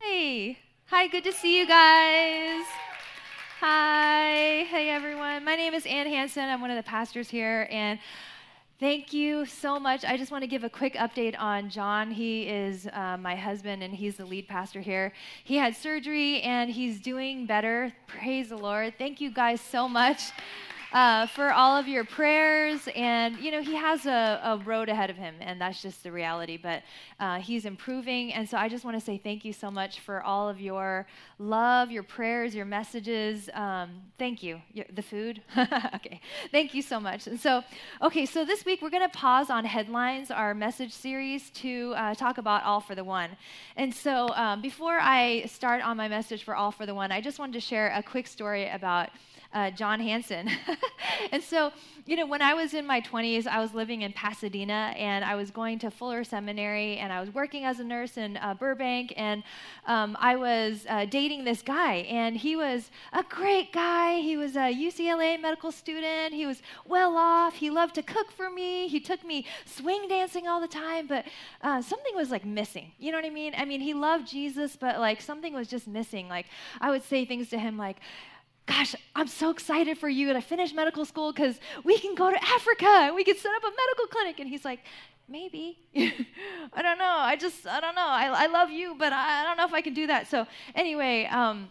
Hey, hi, good to see you guys. Hi, hey everyone. My name is Ann Hanson. I'm one of the pastors here, and thank you so much. I just want to give a quick update on John. He is uh, my husband, and he's the lead pastor here. He had surgery, and he's doing better. Praise the Lord. Thank you guys so much uh, for all of your prayers. And, you know, he has a, a, road ahead of him, and that's just the reality. But uh, he's improving. And so I just want to say thank you so much for all of your love, your prayers, your messages. Um, thank you. The food? okay. Thank you so much. And so, okay, so this week we're going to pause on headlines, our message series, to uh, talk about All for the One. And so um, before I start on my message for All for the One, I just wanted to share a quick story about uh, John Hanson. and so, you know, when I was in my 20s, I was living in Pasadena and I was going to Fuller Seminary and I was working as a nurse in uh, Burbank and um, I was uh, dating this guy and he was a great guy. He was a UCLA medical student. He was well off. He loved to cook for me. He took me swing dancing all the time, but uh, something was like missing. You know what I mean? I mean, he loved Jesus, but like something was just missing. Like I would say things to him like, gosh, I'm so excited for you to finish medical school because we can go to Africa and we can set up a medical clinic. And he's like, maybe. I don't know. I just, I don't know. I, I love you, but I, I don't know if I can do that. So, anyway, um,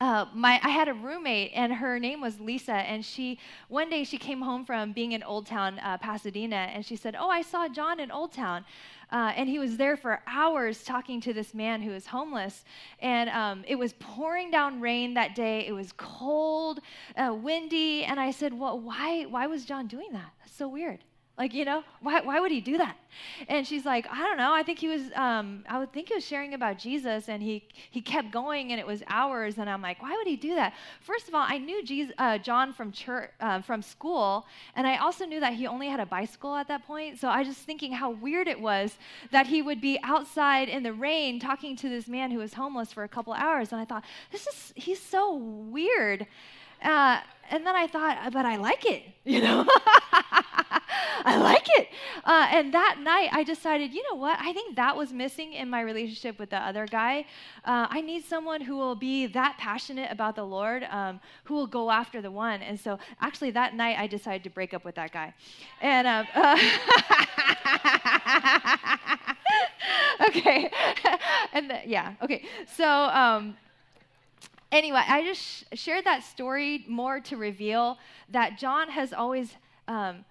uh, my, I had a roommate, and her name was Lisa. And she, one day, she came home from being in Old Town, uh, Pasadena, and she said, "Oh, I saw John in Old Town." Uh, and he was there for hours talking to this man who was homeless. And um, it was pouring down rain that day. It was cold, uh, windy. And I said, Well, why, why was John doing that? That's so weird. Like, you know, why, why would he do that? And she's like, I don't know. I think he was, um, I would think he was sharing about Jesus and he, he kept going and it was hours. And I'm like, why would he do that? First of all, I knew Jesus, uh, John from church, uh, from school. And I also knew that he only had a bicycle at that point. So I was just thinking how weird it was that he would be outside in the rain talking to this man who was homeless for a couple hours. And I thought, this is, he's so weird. Uh, and then I thought, but I like it, you know? I like it. Uh, and that night, I decided, you know what? I think that was missing in my relationship with the other guy. Uh, I need someone who will be that passionate about the Lord, um, who will go after the one. And so, actually, that night, I decided to break up with that guy. And, um, uh, okay. and the, yeah, okay. So, um, anyway, I just sh- shared that story more to reveal that John has always um,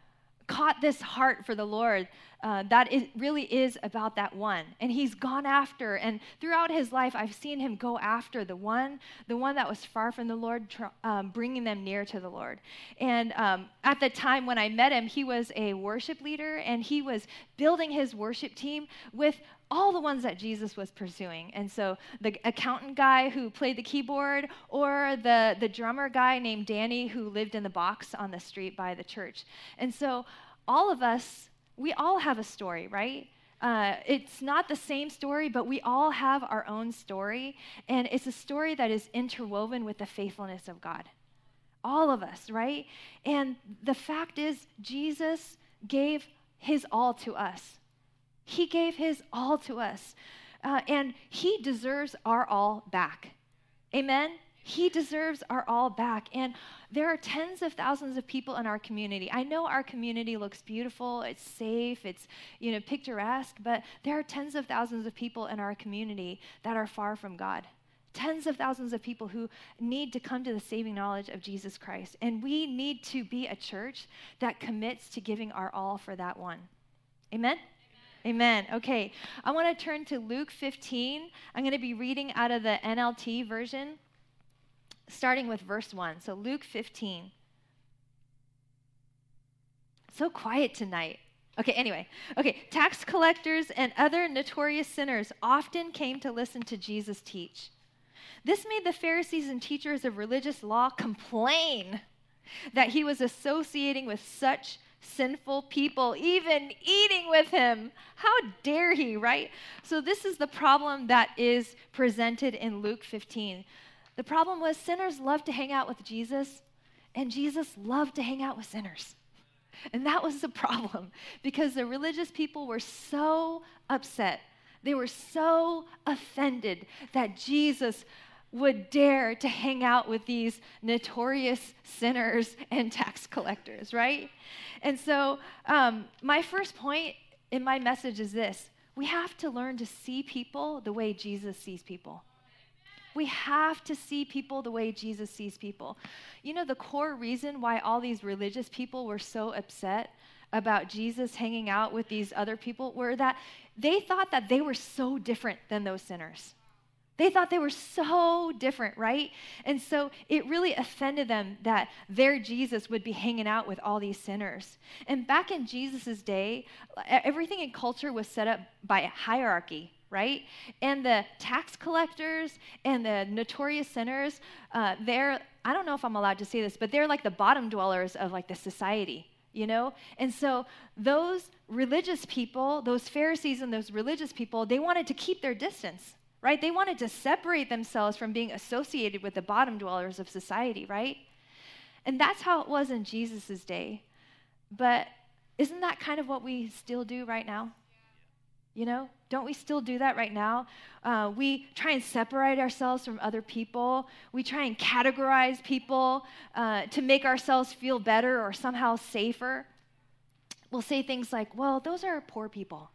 caught this heart for the Lord uh, that it really is about that one. And he's gone after, and throughout his life, I've seen him go after the one, the one that was far from the Lord, tr- um, bringing them near to the Lord. And um, at the time when I met him, he was a worship leader, and he was building his worship team with all the ones that Jesus was pursuing. And so the accountant guy who played the keyboard, or the, the drummer guy named Danny who lived in the box on the street by the church. And so all of us, we all have a story, right? Uh, it's not the same story, but we all have our own story. And it's a story that is interwoven with the faithfulness of God. All of us, right? And the fact is, Jesus gave his all to us. He gave his all to us. Uh, and he deserves our all back. Amen? He deserves our all back. And there are tens of thousands of people in our community. I know our community looks beautiful, it's safe, it's you know picturesque, but there are tens of thousands of people in our community that are far from God. Tens of thousands of people who need to come to the saving knowledge of Jesus Christ. And we need to be a church that commits to giving our all for that one. Amen? Amen. Okay, I want to turn to Luke 15. I'm going to be reading out of the NLT version starting with verse 1. So, Luke 15. So quiet tonight. Okay, anyway. Okay, tax collectors and other notorious sinners often came to listen to Jesus teach. This made the Pharisees and teachers of religious law complain. that he was associating with such sinful people, even eating with him. How dare he, right? So, this is the problem that is presented in Luke 15. The problem was sinners love to hang out with Jesus, and Jesus loved to hang out with sinners. And that was the problem because the religious people were so upset. They were so offended that Jesus would dare to hang out with these notorious sinners and tax collectors, right? And so, um, my first point in my message is this we have to learn to see people the way Jesus sees people. We have to see people the way Jesus sees people. You know, the core reason why all these religious people were so upset about Jesus hanging out with these other people were that they thought that they were so different than those sinners. They thought they were so different, right? And so it really offended them that their Jesus would be hanging out with all these sinners. And back in Jesus' day, everything in culture was set up by hierarchy, right? And the tax collectors and the notorious sinners, uh, they're, I don't know if I'm allowed to say this, but they're like the bottom dwellers of like the society, you know? And so those religious people, those Pharisees and those religious people, they wanted to keep their distance. Right? They wanted to separate themselves from being associated with the bottom dwellers of society, right? And that's how it was in Jesus' day. But isn't that kind of what we still do right now? You know, don't we still do that right now? Uh, we try and separate ourselves from other people. We try and categorize people uh, to make ourselves feel better or somehow safer. We'll say things like, well, those are poor people,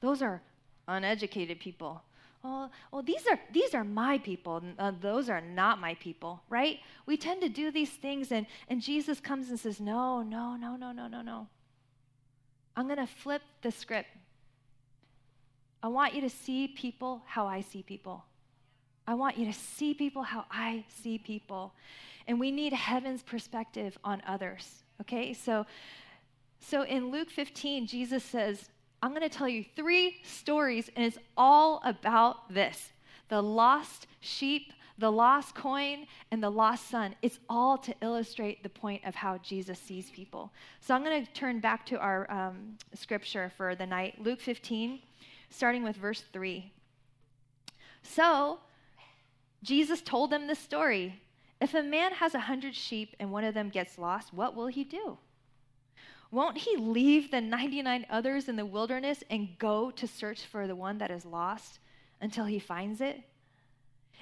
those are uneducated people. Well, well these, are, these are my people, uh, those are not my people, right? We tend to do these things, and, and Jesus comes and says, No, no, no, no, no, no, no. I'm going to flip the script. I want you to see people how I see people. I want you to see people how I see people. And we need heaven's perspective on others. Okay? So so in Luke 15 Jesus says, I'm going to tell you three stories and it's all about this. The lost sheep, the lost coin, and the lost son. It's all to illustrate the point of how Jesus sees people. So I'm going to turn back to our um, scripture for the night, Luke 15, starting with verse 3. So, Jesus told them this story. If a man has a hundred sheep and one of them gets lost, what will he do? Won't he leave the 99 others in the wilderness and go to search for the one that is lost until he finds it?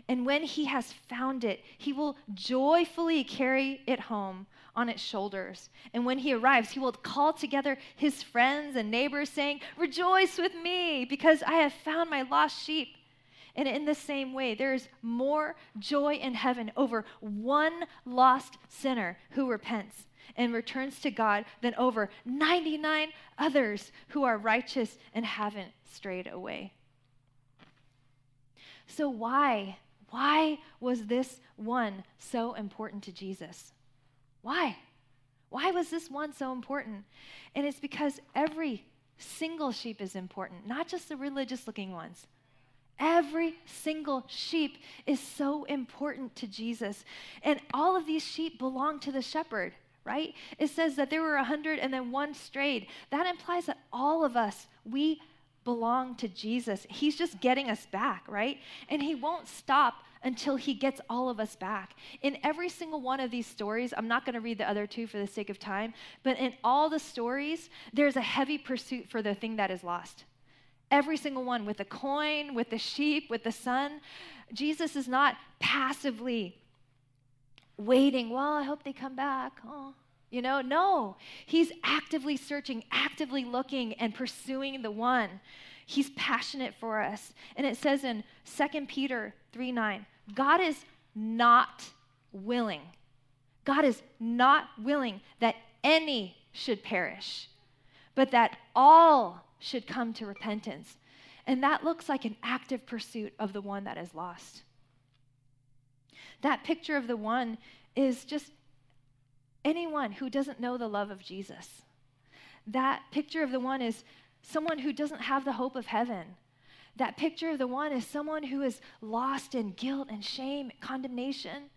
And when he has found it, he will joyfully carry it home on its shoulders. And when he arrives, he will call together his friends and neighbors, saying, Rejoice with me, because I have found my lost sheep. And in the same way, there is more joy in heaven over one lost sinner who repents and returns to God than over 99 others who are righteous and haven't strayed away. So, why? Why was this one so important to Jesus? Why? Why was this one so important? And it's because every single sheep is important, not just the religious looking ones. Every single sheep is so important to Jesus. And all of these sheep belong to the shepherd, right? It says that there were a hundred and then one strayed. That implies that all of us, we belong to Jesus. He's just getting us back, right? And He won't stop until he gets all of us back. In every single one of these stories, I'm not going to read the other two for the sake of time, but in all the stories, there's a heavy pursuit for the thing that is lost. Every single one, with the coin, with the sheep, with the son. Jesus is not passively waiting, well, I hope they come back. Oh, you know, no. He's actively searching, actively looking, and pursuing the one. He's passionate for us. And it says in 2 Peter 3 9, God is not willing. God is not willing that any should perish, but that all should come to repentance. And that looks like an active pursuit of the one that is lost. That picture of the one is just anyone who doesn't know the love of Jesus. That picture of the one is someone who doesn't have the hope of heaven. That picture of the one is someone who is lost in guilt and shame, condemnation.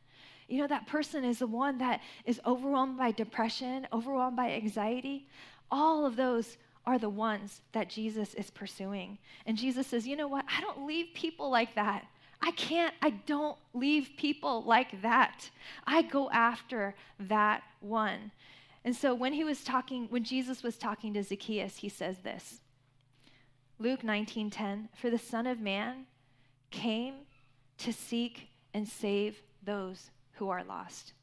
You know, that person is the one that is overwhelmed by depression, overwhelmed by anxiety. All of those are the ones that Jesus is pursuing. And Jesus says, You know what? I don't leave people like that. I can't, I don't leave people like that. I go after that one. And so when he was talking, when Jesus was talking to Zacchaeus, he says this Luke 19:10, for the Son of Man came to seek and save those who are lost.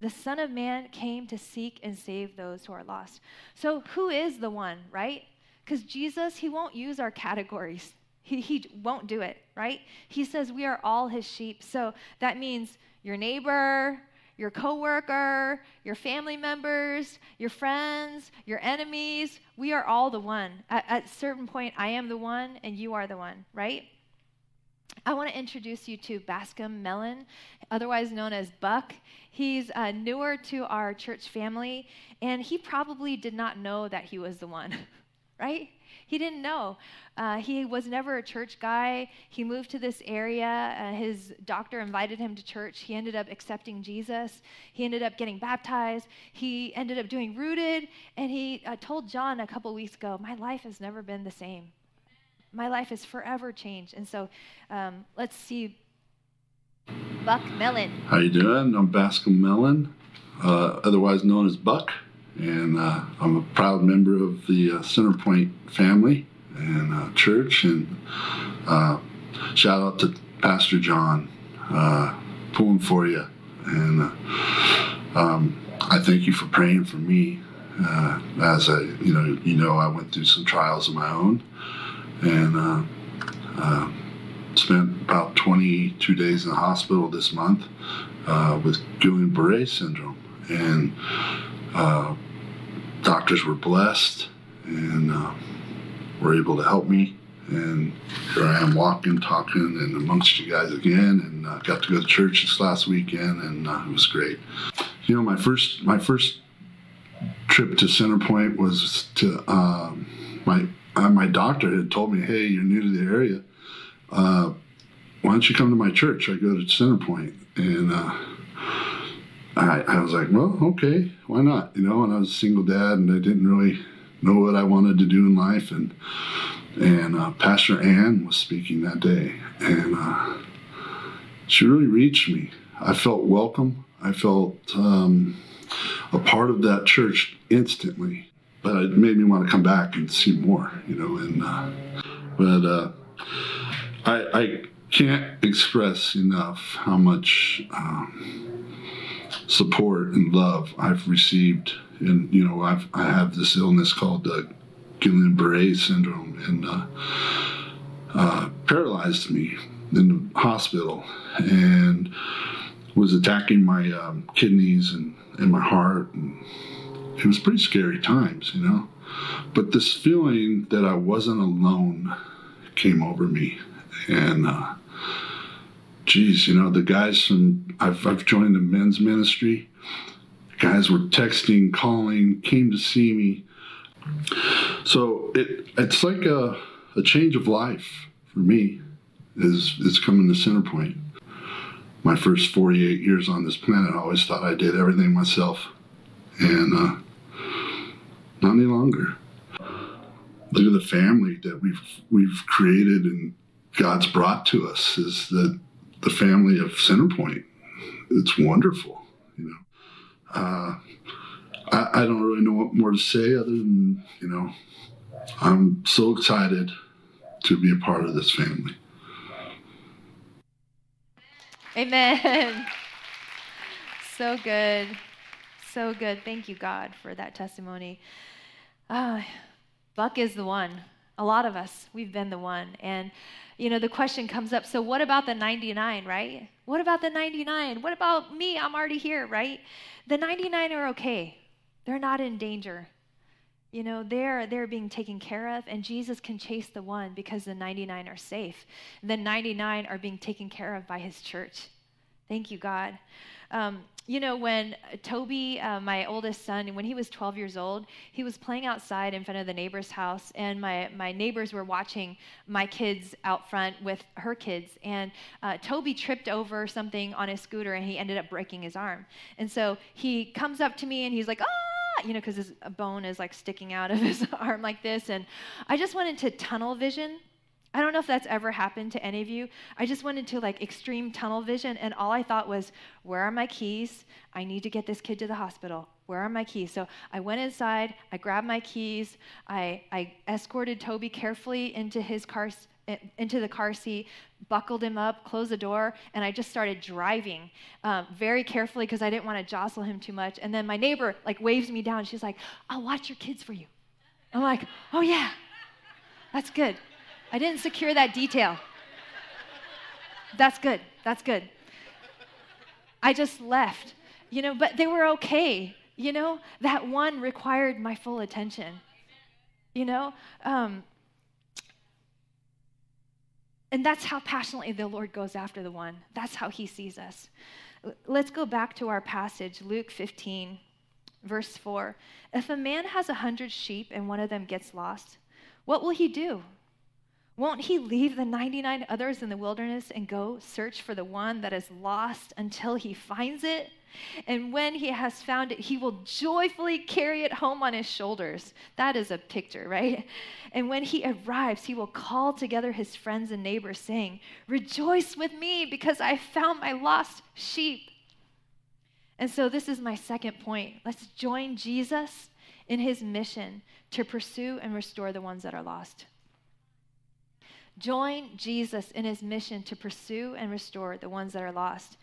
The Son of Man came to seek and save those who are lost. So, who is the one, right? Because Jesus, he won't use our categories. He, he won't do it, right? He says we are all his sheep. So that means your neighbor, your coworker, your family members, your friends, your enemies. We are all the one. At, at a certain point, I am the one and you are the one, right? I want to introduce you to Bascom Mellon, otherwise known as Buck. He's uh, newer to our church family, and he probably did not know that he was the one, right? He didn't know. Uh, he was never a church guy. He moved to this area. Uh, his doctor invited him to church. He ended up accepting Jesus. He ended up getting baptized. He ended up doing rooted. And he uh, told John a couple weeks ago, My life has never been the same. My life has forever changed. And so um, let's see Buck Mellon. How you doing? I'm Bascom Mellon, uh, otherwise known as Buck and uh, I'm a proud member of the uh, Centerpoint family and uh, church. And uh, shout out to Pastor John, uh, pulling for you. And uh, um, I thank you for praying for me. as I, you know, you know, I went through some trials of my own, and spent about 22 days in the hospital this month with Guillain-Barré syndrome, and doctors were blessed and uh, were able to help me. And here I am walking, talking, and amongst you guys again. And uh, got to go to church this last weekend, and uh, it was great. You know, my first my first trip to Centerpoint was to um, my uh, my doctor had told me, "Hey, you're new to the area. Uh, why don't you come to my church? I go to Centerpoint." And uh, I, I was like, well, okay, why not? You know, and I was a single dad and I didn't really know what I wanted to do in life. And and uh, Pastor Ann was speaking that day, and uh, she really reached me. I felt welcome. I felt um, a part of that church instantly, but it made me want to come back and see more. You know, and uh, but uh, I, I can't express enough how much. Um, support and love I've received. And, you know, I've, I have this illness called uh, Guillain-Barré syndrome and uh, uh, paralyzed me in the hospital and was attacking my um, kidneys and, and my heart. And it was pretty scary times, you know. But this feeling that I wasn't alone came over me. And, uh, geez, you know, the guys from, I've, I've joined the men's ministry. Guys were texting, calling, came to see me. So it, it's like a, a change of life for me is, is coming to Centerpoint. My first 48 years on this planet, I always thought I did everything myself. And uh, not any longer. Look at the family that we've we've created and God's brought to us is that the family of Centerpoint. It's wonderful, you know. Uh, I, I don't really know what more to say other than, you know, I'm so excited to be a part of this family. Amen. So good. So good. Thank you, God, for that testimony. Uh, Buck is the one. A lot of us, we've been the one. And you know, the question comes up so what about the 99, right? What about the 99? What about me? I'm already here, right? The 99 are okay, they're not in danger. You know, they're, they're being taken care of, and Jesus can chase the one because the 99 are safe. The 99 are being taken care of by his church. Thank you, God. Um, you know, when Toby, uh, my oldest son, when he was 12 years old, he was playing outside in front of the neighbor's house, and my, my neighbors were watching my kids out front with her kids. And uh, Toby tripped over something on his scooter, and he ended up breaking his arm. And so he comes up to me, and he's like, ah, you know, because his bone is like sticking out of his arm like this. And I just went into tunnel vision I don't know if that's ever happened to any of you. I just went into like extreme tunnel vision, and all I thought was, Where are my keys? I need to get this kid to the hospital. Where are my keys? So I went inside, I grabbed my keys, I, I escorted Toby carefully into his car into the car seat, buckled him up, closed the door, and I just started driving um, very carefully because I didn't want to jostle him too much. And then my neighbor like waves me down. She's like, "I'll watch your kids for you." I'm like, "Oh yeah, that's good." I didn't secure that detail. That's good. That's good. I just left, you know, but they were okay. You know, that one required my full attention. You know, um, and that's how passionately the Lord goes after the one. That's how he sees us. Let's go back to our passage, Luke 15, verse 4. If a man has a hundred sheep and one of them gets lost, what will he do? Won't he leave the 99 others in the wilderness and go search for the one that is lost until he finds it? And when he has found it, he will joyfully carry it home on his shoulders. That is a picture, right? And when he arrives, he will call together his friends and neighbors, saying, Rejoice with me because I found my lost sheep. And so, this is my second point. Let's join Jesus in his mission to pursue and restore the ones that are lost. Join Jesus in his mission to pursue and restore the ones that are lost.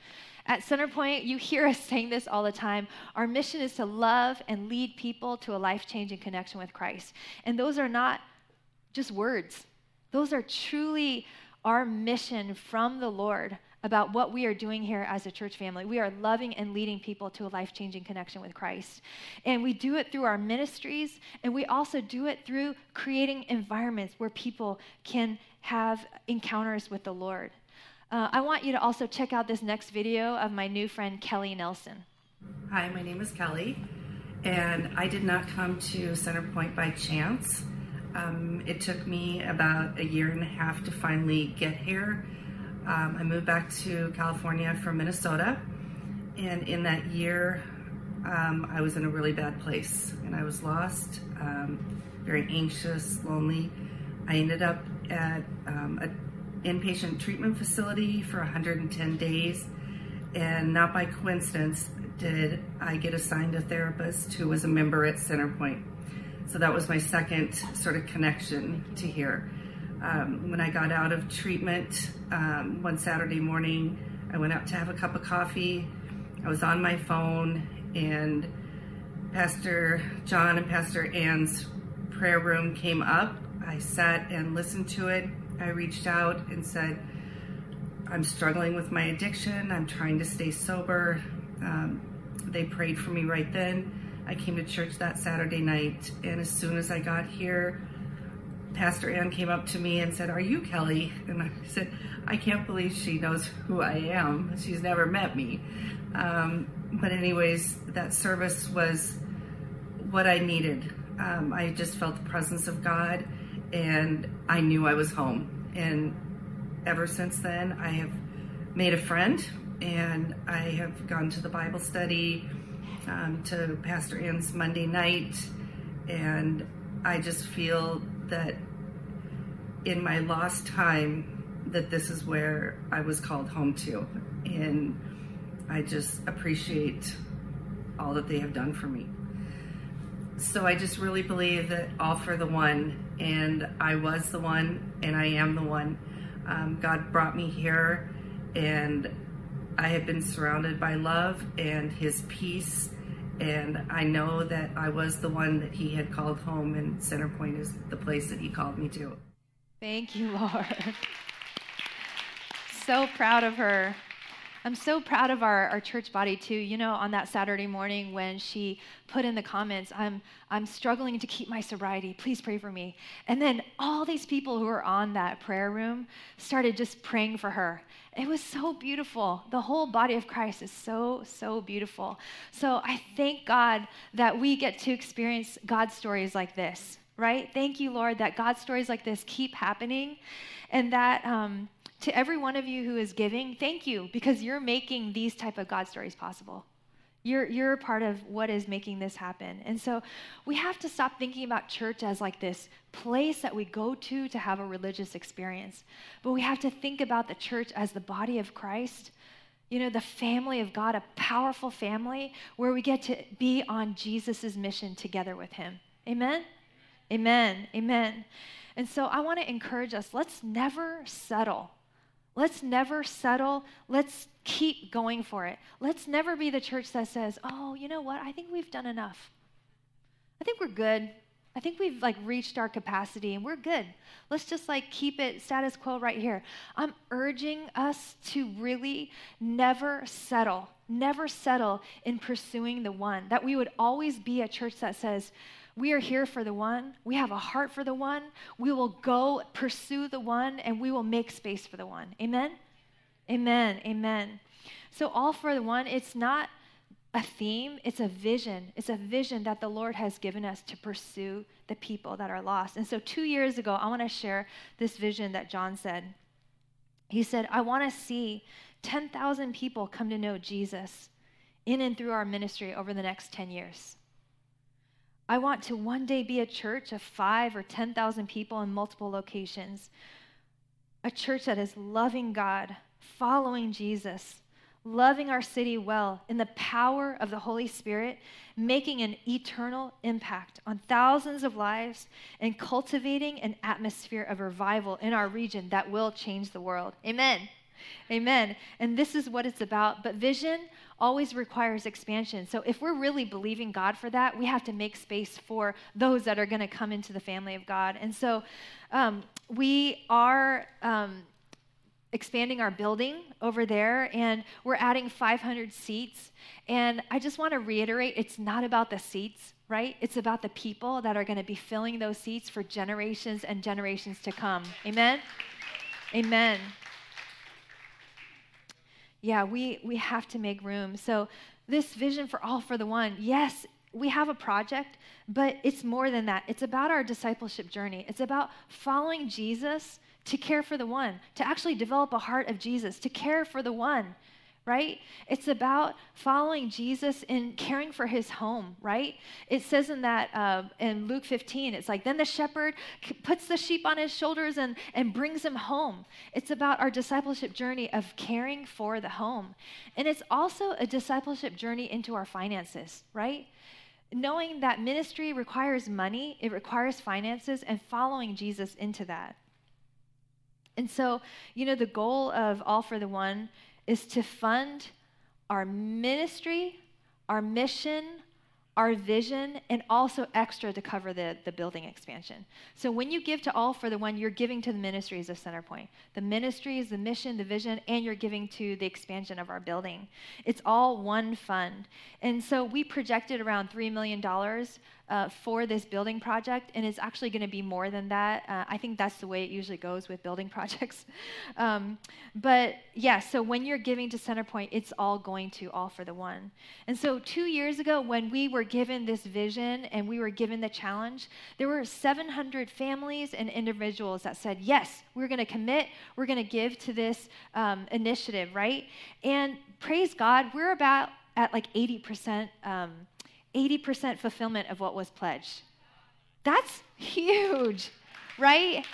At Centerpoint, you hear us saying this all the time. Our mission is to love and lead people to a life changing connection with Christ. And those are not just words, those are truly our mission from the Lord about what we are doing here as a church family. We are loving and leading people to a life changing connection with Christ. And we do it through our ministries, and we also do it through creating environments where people can have encounters with the Lord. Uh, I want you to also check out this next video of my new friend Kelly Nelson. Hi, my name is Kelly, and I did not come to Centerpoint by chance. Um, it took me about a year and a half to finally get here um, I moved back to California from Minnesota, and in that year, um, I was in a really bad place and I was lost, um, very anxious, lonely. I ended up at um, an inpatient treatment facility for 110 days, and not by coincidence did I get assigned a therapist who was a member at Centerpoint. So that was my second sort of connection to here. Um, when I got out of treatment um, one Saturday morning, I went out to have a cup of coffee. I was on my phone, and Pastor John and Pastor Ann's prayer room came up. I sat and listened to it. I reached out and said, I'm struggling with my addiction. I'm trying to stay sober. Um, they prayed for me right then. I came to church that Saturday night, and as soon as I got here, Pastor Ann came up to me and said, Are you Kelly? And I said, I can't believe she knows who I am. She's never met me. Um, but, anyways, that service was what I needed. Um, I just felt the presence of God and I knew I was home. And ever since then, I have made a friend and I have gone to the Bible study, um, to Pastor Ann's Monday night, and I just feel that in my lost time that this is where I was called home to. And I just appreciate all that they have done for me. So I just really believe that all for the one, and I was the one, and I am the one. Um, God brought me here, and I have been surrounded by love and His peace and I know that I was the one that he had called home, and Centerpoint is the place that he called me to. Thank you, Lord. so proud of her. I'm so proud of our, our church body too. You know, on that Saturday morning when she put in the comments, I'm, I'm struggling to keep my sobriety. Please pray for me. And then all these people who were on that prayer room started just praying for her. It was so beautiful. The whole body of Christ is so, so beautiful. So I thank God that we get to experience God's stories like this, right? Thank you, Lord, that God's stories like this keep happening and that. Um, to every one of you who is giving, thank you because you're making these type of God stories possible. You're, you're part of what is making this happen. And so we have to stop thinking about church as like this place that we go to to have a religious experience. But we have to think about the church as the body of Christ, you know, the family of God, a powerful family where we get to be on Jesus' mission together with Him. Amen? Amen. Amen. And so I want to encourage us let's never settle Let's never settle. Let's keep going for it. Let's never be the church that says, oh, you know what? I think we've done enough. I think we're good. I think we've like reached our capacity and we're good. Let's just like keep it status quo right here. I'm urging us to really never settle, never settle in pursuing the one. That we would always be a church that says, we are here for the one. We have a heart for the one. We will go pursue the one and we will make space for the one. Amen? Amen. Amen. So, all for the one, it's not a theme, it's a vision. It's a vision that the Lord has given us to pursue the people that are lost. And so, two years ago, I want to share this vision that John said. He said, I want to see 10,000 people come to know Jesus in and through our ministry over the next 10 years. I want to one day be a church of five or 10,000 people in multiple locations. A church that is loving God, following Jesus, loving our city well in the power of the Holy Spirit, making an eternal impact on thousands of lives, and cultivating an atmosphere of revival in our region that will change the world. Amen. Amen. And this is what it's about. But vision always requires expansion. So if we're really believing God for that, we have to make space for those that are going to come into the family of God. And so um, we are. Um, expanding our building over there and we're adding 500 seats and i just want to reiterate it's not about the seats right it's about the people that are going to be filling those seats for generations and generations to come amen amen yeah, we, we have to make room. So, this vision for all for the one, yes, we have a project, but it's more than that. It's about our discipleship journey. It's about following Jesus to care for the one, to actually develop a heart of Jesus, to care for the one right? It's about following Jesus and caring for his home, right? It says in that uh, in Luke 15, it's like then the shepherd puts the sheep on his shoulders and, and brings him home. It's about our discipleship journey of caring for the home. And it's also a discipleship journey into our finances, right? Knowing that ministry requires money, it requires finances, and following Jesus into that. And so, you know, the goal of All for the One is to fund our ministry, our mission, our vision, and also extra to cover the, the building expansion. So when you give to all for the one, you're giving to the ministries of Centerpoint. The ministries, the mission, the vision, and you're giving to the expansion of our building. It's all one fund. And so we projected around $3 million uh, for this building project, and it's actually going to be more than that. Uh, I think that's the way it usually goes with building projects. um, but yeah, so when you're giving to Centerpoint, it's all going to all for the one. And so two years ago, when we were given this vision and we were given the challenge, there were 700 families and individuals that said, Yes, we're going to commit, we're going to give to this um, initiative, right? And praise God, we're about at like 80%. Um, 80% fulfillment of what was pledged. That's huge, right?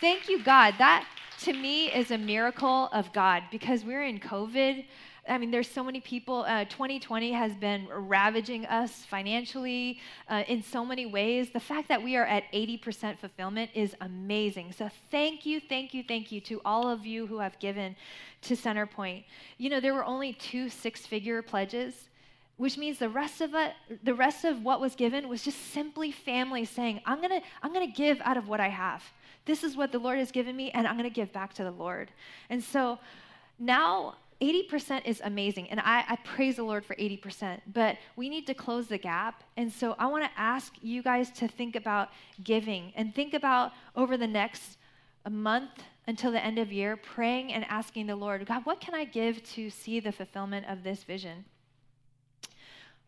Thank you, God. That to me is a miracle of God because we're in COVID. I mean, there's so many people. Uh, 2020 has been ravaging us financially uh, in so many ways. The fact that we are at 80% fulfillment is amazing. So, thank you, thank you, thank you to all of you who have given to Centerpoint. You know, there were only two six figure pledges which means the rest of it the rest of what was given was just simply family saying i'm to i'm to give out of what i have this is what the lord has given me and i'm to give back to the lord and so now 80% is amazing, and I, I, praise the Lord for 80%, but we need to close the gap. And so I want to ask you guys to think about giving and think about over the next month until the end of year, praying and asking the Lord, God, what can I give to see the fulfillment of this vision?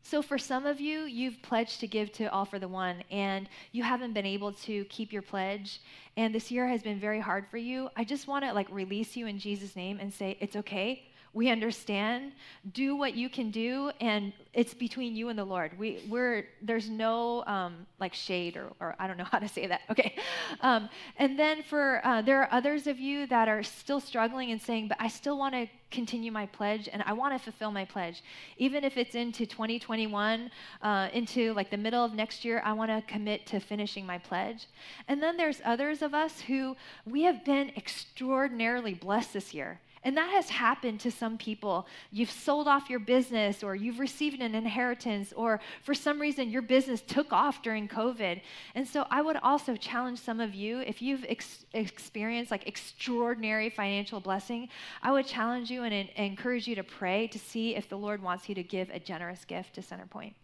So, for some of you, you've pledged to give to All for the One, and you haven't been able to keep your pledge, and this year has been very hard for you. I just want to like release you in Jesus' name and say, it's okay. We understand. Do what you can do, and it's between you and the Lord. We, we're there's no um, like shade or, or I don't know how to say that. Okay, um, and then for uh, there are others of you that are still struggling and saying, but I still want to continue my pledge and I want to fulfill my pledge, even if it's into 2021, uh, into like the middle of next year. I want to commit to finishing my pledge. And then there's others of us who we have been extraordinarily blessed this year. And that has happened to some people. You've sold off your business, or you've received an inheritance, or for some reason your business took off during COVID. And so I would also challenge some of you if you've ex- experienced like extraordinary financial blessing, I would challenge you and, and encourage you to pray to see if the Lord wants you to give a generous gift to Centerpoint.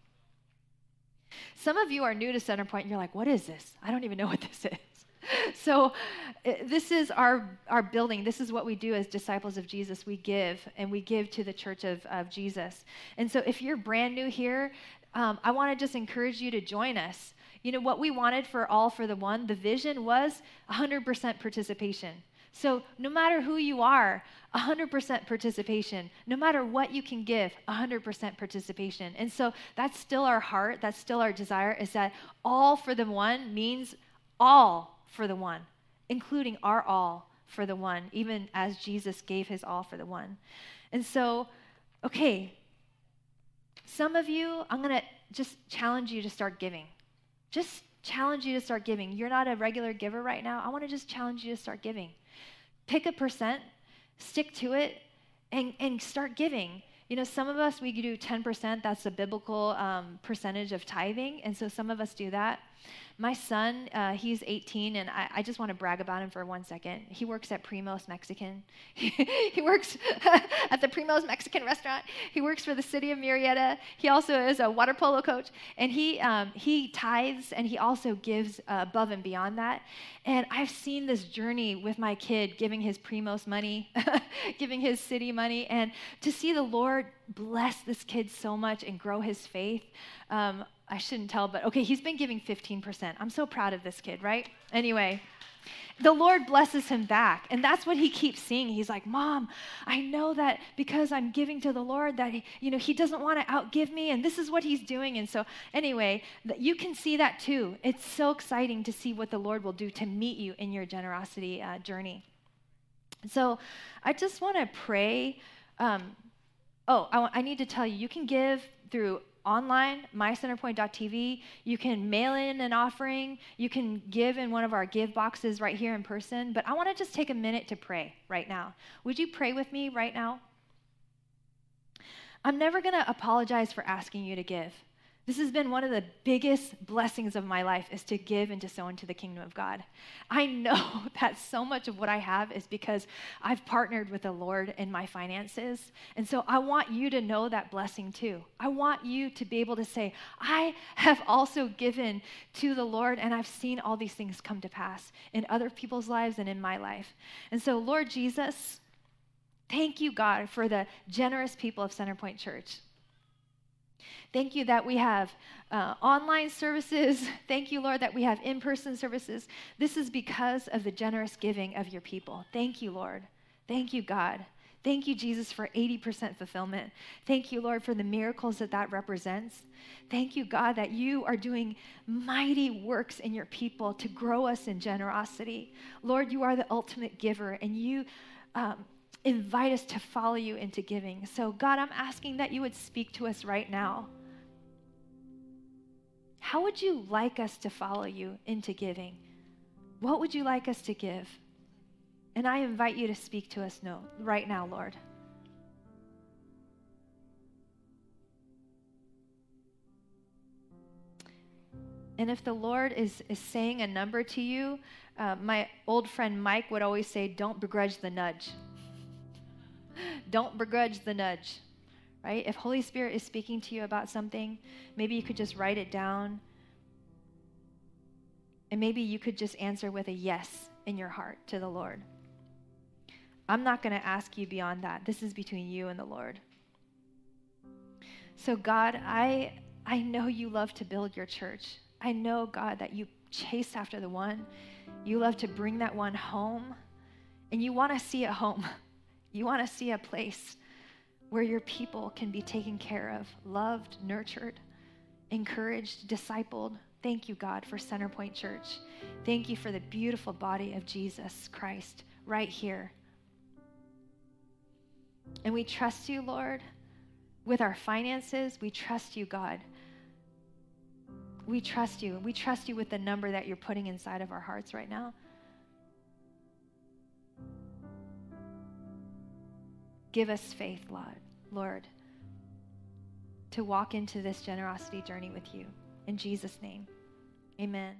Some of you are new to Centerpoint, and you're like, what is this? I don't even know what this is. so uh, this is our, our building. This is what we do as disciples of Jesus. We give, and we give to the church of, of Jesus. And so if you're brand new here, um, I want to just encourage you to join us. You know, what we wanted for All for the One, the vision was 100% participation. So, no matter who you are, 100% participation. No matter what you can give, 100% participation. And so, that's still our heart. That's still our desire is that all for the one means all for the one, including our all for the one, even as Jesus gave his all for the one. And so, okay, some of you, I'm going to just challenge you to start giving. Just challenge you to start giving. You're not a regular giver right now. I want to just challenge you to start giving. Pick a percent, stick to it, and, and start giving. You know, some of us, we do 10%. That's a biblical um, percentage of tithing. And so some of us do that. My son, uh, he's 18, and I, I just want to brag about him for one second. He works at Primos Mexican. he works at the Primos Mexican restaurant. He works for the city of Murrieta. He also is a water polo coach, and he um, he tithes and he also gives uh, above and beyond that. And I've seen this journey with my kid, giving his Primos money, giving his city money, and to see the Lord bless this kid so much and grow his faith. Um, I shouldn't tell, but okay, he's been giving 15%. I'm so proud of this kid, right? Anyway, the Lord blesses him back. And that's what he keeps seeing. He's like, Mom, I know that because I'm giving to the Lord, that he, you know, he doesn't want to outgive me, and this is what he's doing. And so, anyway, you can see that too. It's so exciting to see what the Lord will do to meet you in your generosity uh, journey. So, I just want to pray. Um, oh, I, I need to tell you, you can give through online, mycenterpoint.tv. You can mail in an offering. You can give in one of our give boxes right here in person. But I want to just take a minute to pray right now. Would you pray with me right now? I'm never going to apologize for asking you to give. This has been one of the biggest blessings of my life is to give and to sow into the kingdom of God. I know that so much of what I have is because I've partnered with the Lord in my finances. And so I want you to know that blessing too. I want you to be able to say, I have also given to the Lord and I've seen all these things come to pass in other people's lives and in my life. And so, Lord Jesus, thank you, God, for the generous people of Centerpoint Church. Thank you that we have uh, online services. Thank you, Lord, that we have in person services. This is because of the generous giving of your people. Thank you, Lord. Thank you, God. Thank you, Jesus, for 80% fulfillment. Thank you, Lord, for the miracles that that represents. Thank you, God, that you are doing mighty works in your people to grow us in generosity. Lord, you are the ultimate giver, and you. Um, invite us to follow you into giving. So, God, I'm asking that you would speak to us right now. How would you like us to follow you into giving? What would you like us to give? And I invite you to speak to us no, right now, Lord. And if the Lord is, is saying a number to you, uh, my old friend Mike would always say, Don't begrudge the nudge. don't begrudge the nudge, right? If Holy Spirit is speaking to you about something, maybe you could just write it down. And maybe you could just answer with a yes in your heart to the Lord. I'm not going to ask you beyond that. This is between you and the Lord. So, God, I, I know you love to build your church. I know, God, that you chase after the one. You love to bring that one home. And you want to see a home. You want to see a place where your people can be taken care of, loved, nurtured, encouraged, discipled. Thank you, God, for Centerpoint Church. Thank you for the beautiful body of Jesus Christ right here. And we trust you, Lord, with our finances. We trust you, God. We trust you. We trust you with the number that you're putting inside of our hearts right now. Give us faith, Lord, Lord, to walk into this generosity journey with you. In Jesus' name, amen.